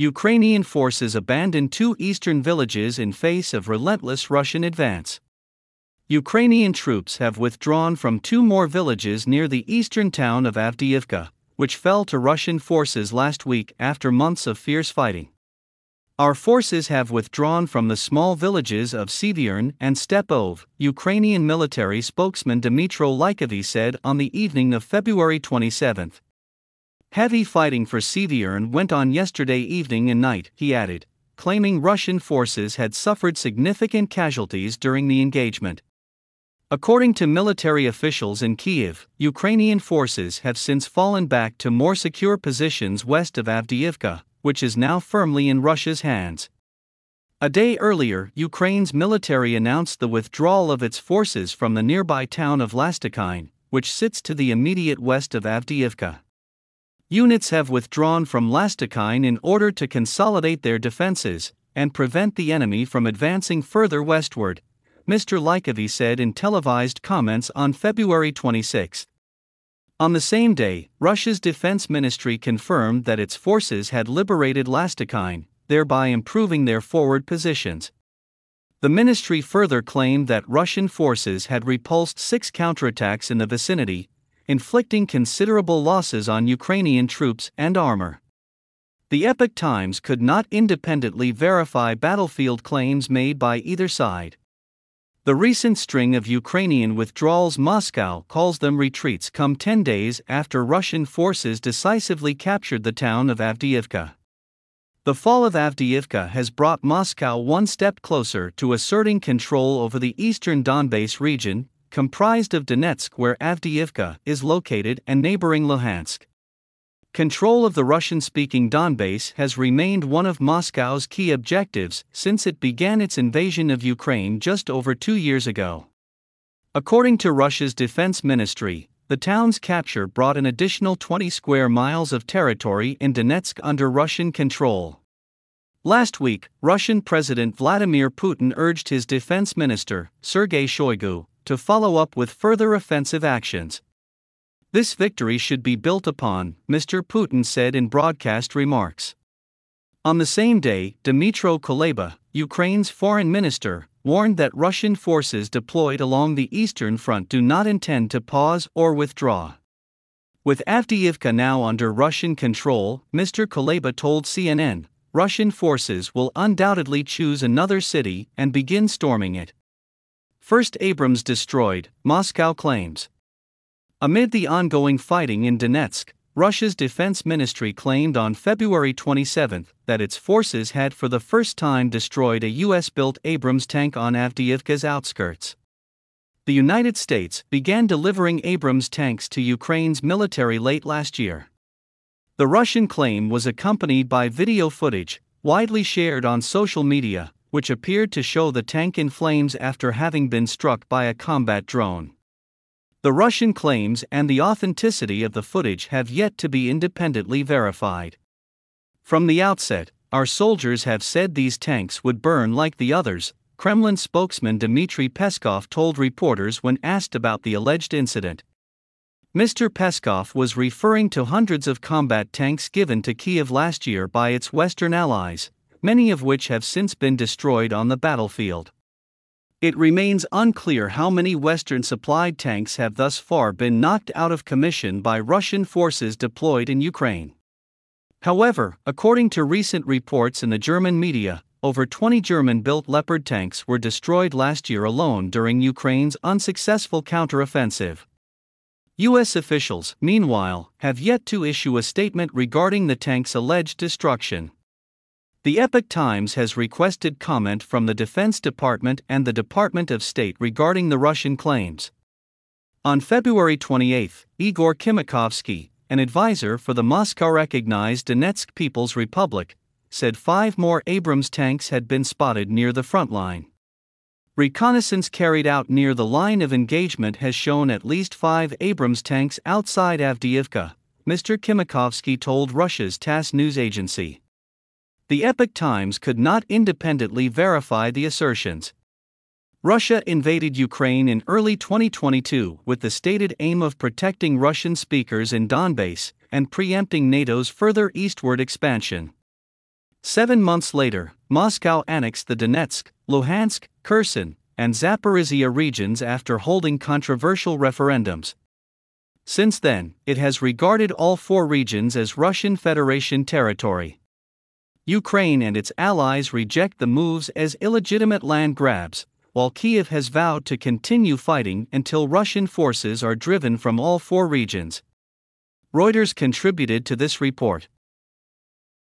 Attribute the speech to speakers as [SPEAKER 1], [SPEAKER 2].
[SPEAKER 1] Ukrainian forces abandoned two eastern villages in face of relentless Russian advance. Ukrainian troops have withdrawn from two more villages near the eastern town of Avdiivka, which fell to Russian forces last week after months of fierce fighting. Our forces have withdrawn from the small villages of Sievern and Stepov, Ukrainian military spokesman Dmytro Lyakhovy said on the evening of February 27. Heavy fighting for Sievern went on yesterday evening and night, he added, claiming Russian forces had suffered significant casualties during the engagement. According to military officials in Kiev, Ukrainian forces have since fallen back to more secure positions west of Avdiivka, which is now firmly in Russia's hands. A day earlier, Ukraine's military announced the withdrawal of its forces from the nearby town of Lastikine, which sits to the immediate west of Avdiivka. Units have withdrawn from Lastikine in order to consolidate their defenses and prevent the enemy from advancing further westward, Mr. Lyakhovy said in televised comments on February 26. On the same day, Russia's defense ministry confirmed that its forces had liberated Lastikine, thereby improving their forward positions. The ministry further claimed that Russian forces had repulsed six counterattacks in the vicinity, inflicting considerable losses on Ukrainian troops and armor. The Epoch Times could not independently verify battlefield claims made by either side. The recent string of Ukrainian withdrawals Moscow calls them retreats come 10 days after Russian forces decisively captured the town of Avdiivka. The fall of Avdiivka has brought Moscow one step closer to asserting control over the eastern Donbass region, comprised of Donetsk where Avdiivka is located and neighboring Luhansk. Control of the Russian speaking Donbass has remained one of Moscow's key objectives since it began its invasion of Ukraine just over two years ago. According to Russia's defense ministry, the town's capture brought an additional 20 square miles of territory in Donetsk under Russian control. Last week, Russian President Vladimir Putin urged his defense minister, Sergei Shoigu, to follow up with further offensive actions, this victory should be built upon, Mr. Putin said in broadcast remarks. On the same day, Dmytro Kuleba, Ukraine's foreign minister, warned that Russian forces deployed along the eastern front do not intend to pause or withdraw. With Avdiivka now under Russian control, Mr. Kuleba told CNN, Russian forces will undoubtedly choose another city and begin storming it. First Abrams destroyed, Moscow claims. Amid the ongoing fighting in Donetsk, Russia's defense ministry claimed on February 27 that its forces had for the first time destroyed a U.S. built Abrams tank on Avdiivka's outskirts. The United States began delivering Abrams tanks to Ukraine's military late last year. The Russian claim was accompanied by video footage, widely shared on social media, which appeared to show the tank in flames after having been struck by a combat drone. The Russian claims and the authenticity of the footage have yet to be independently verified. From the outset, our soldiers have said these tanks would burn like the others, Kremlin spokesman Dmitry Peskov told reporters when asked about the alleged incident. Mr. Peskov was referring to hundreds of combat tanks given to Kiev last year by its Western allies, many of which have since been destroyed on the battlefield. It remains unclear how many Western supplied tanks have thus far been knocked out of commission by Russian forces deployed in Ukraine. However, according to recent reports in the German media, over 20 German built Leopard tanks were destroyed last year alone during Ukraine's unsuccessful counteroffensive. U.S. officials, meanwhile, have yet to issue a statement regarding the tank's alleged destruction. The Epoch Times has requested comment from the Defense Department and the Department of State regarding the Russian claims. On February 28, Igor Kimakovsky, an advisor for the Moscow recognized Donetsk People's Republic, said five more Abrams tanks had been spotted near the front line. Reconnaissance carried out near the line of engagement has shown at least five Abrams tanks outside Avdiivka, Mr. Kimakovsky told Russia's TASS news agency the Epoch Times could not independently verify the assertions. Russia invaded Ukraine in early 2022 with the stated aim of protecting Russian speakers in Donbass and preempting NATO's further eastward expansion. Seven months later, Moscow annexed the Donetsk, Luhansk, Kherson, and Zaporizhia regions after holding controversial referendums. Since then, it has regarded all four regions as Russian Federation territory. Ukraine and its allies reject the moves as illegitimate land grabs, while Kiev has vowed to continue fighting until Russian forces are driven from all four regions. Reuters contributed to this report.